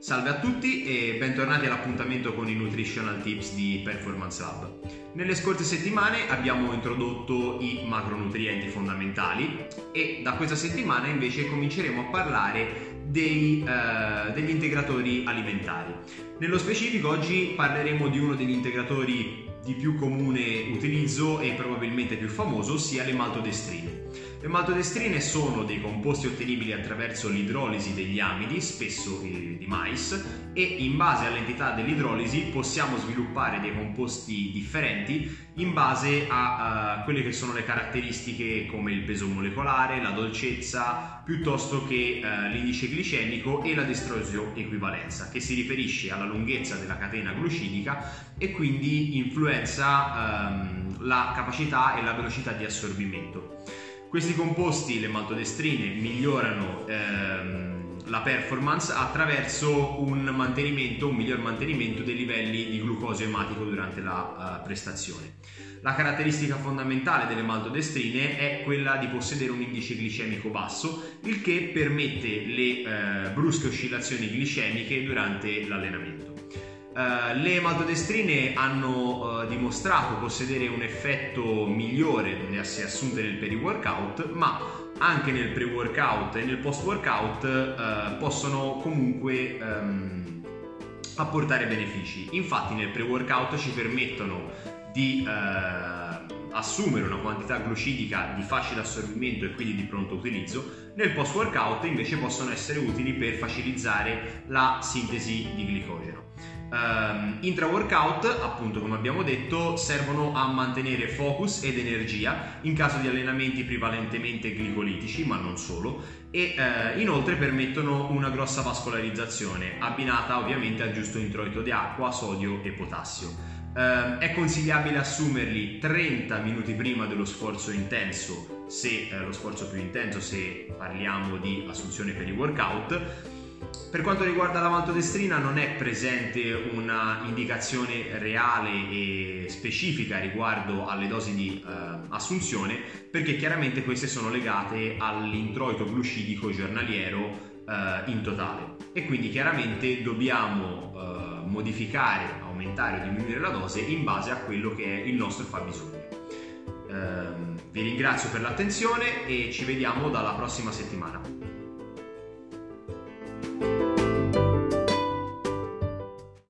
Salve a tutti e bentornati all'appuntamento con i Nutritional Tips di Performance Lab. Nelle scorse settimane abbiamo introdotto i macronutrienti fondamentali e da questa settimana invece cominceremo a parlare dei, uh, degli integratori alimentari. Nello specifico oggi parleremo di uno degli integratori di più comune utilizzo e probabilmente più famoso, ossia le maltodestrine. Le maltodestrine sono dei composti ottenibili attraverso l'idrolisi degli amidi, spesso eh, di mais, e in base all'entità dell'idrolisi possiamo sviluppare dei composti differenti in base a, a quelle che sono le caratteristiche come il peso molecolare, la dolcezza, piuttosto che uh, l'indice glicemico e la destrosio equivalenza, che si riferisce alla lunghezza della catena glucidica e quindi influenza um, la capacità e la velocità di assorbimento. Questi composti, le maltodestrine, migliorano ehm, la performance attraverso un mantenimento, un miglior mantenimento dei livelli di glucosio ematico durante la uh, prestazione. La caratteristica fondamentale delle maltodestrine è quella di possedere un indice glicemico basso, il che permette le uh, brusche oscillazioni glicemiche durante l'allenamento. Uh, le maltodestrine hanno uh, dimostrato possedere un effetto migliore se assunte nel peri-workout, ma anche nel pre-workout e nel post-workout uh, possono comunque um, apportare benefici. Infatti nel pre-workout ci permettono di assumere una quantità glucidica di facile assorbimento e quindi di pronto utilizzo, nel post workout invece possono essere utili per facilizzare la sintesi di glicogeno. Um, intra-workout, appunto come abbiamo detto, servono a mantenere focus ed energia in caso di allenamenti prevalentemente glicolitici, ma non solo, e uh, inoltre permettono una grossa vascolarizzazione, abbinata ovviamente al giusto introito di acqua, sodio e potassio. Uh, è consigliabile assumerli 30 minuti prima dello sforzo intenso, se uh, lo sforzo più intenso, se parliamo di assunzione per i workout per quanto riguarda la maltodestrina non è presente una indicazione reale e specifica riguardo alle dosi di eh, assunzione perché chiaramente queste sono legate all'introito glucidico giornaliero eh, in totale e quindi chiaramente dobbiamo eh, modificare, aumentare o diminuire la dose in base a quello che è il nostro fabbisogno. Ehm, vi ringrazio per l'attenzione e ci vediamo dalla prossima settimana. Bye.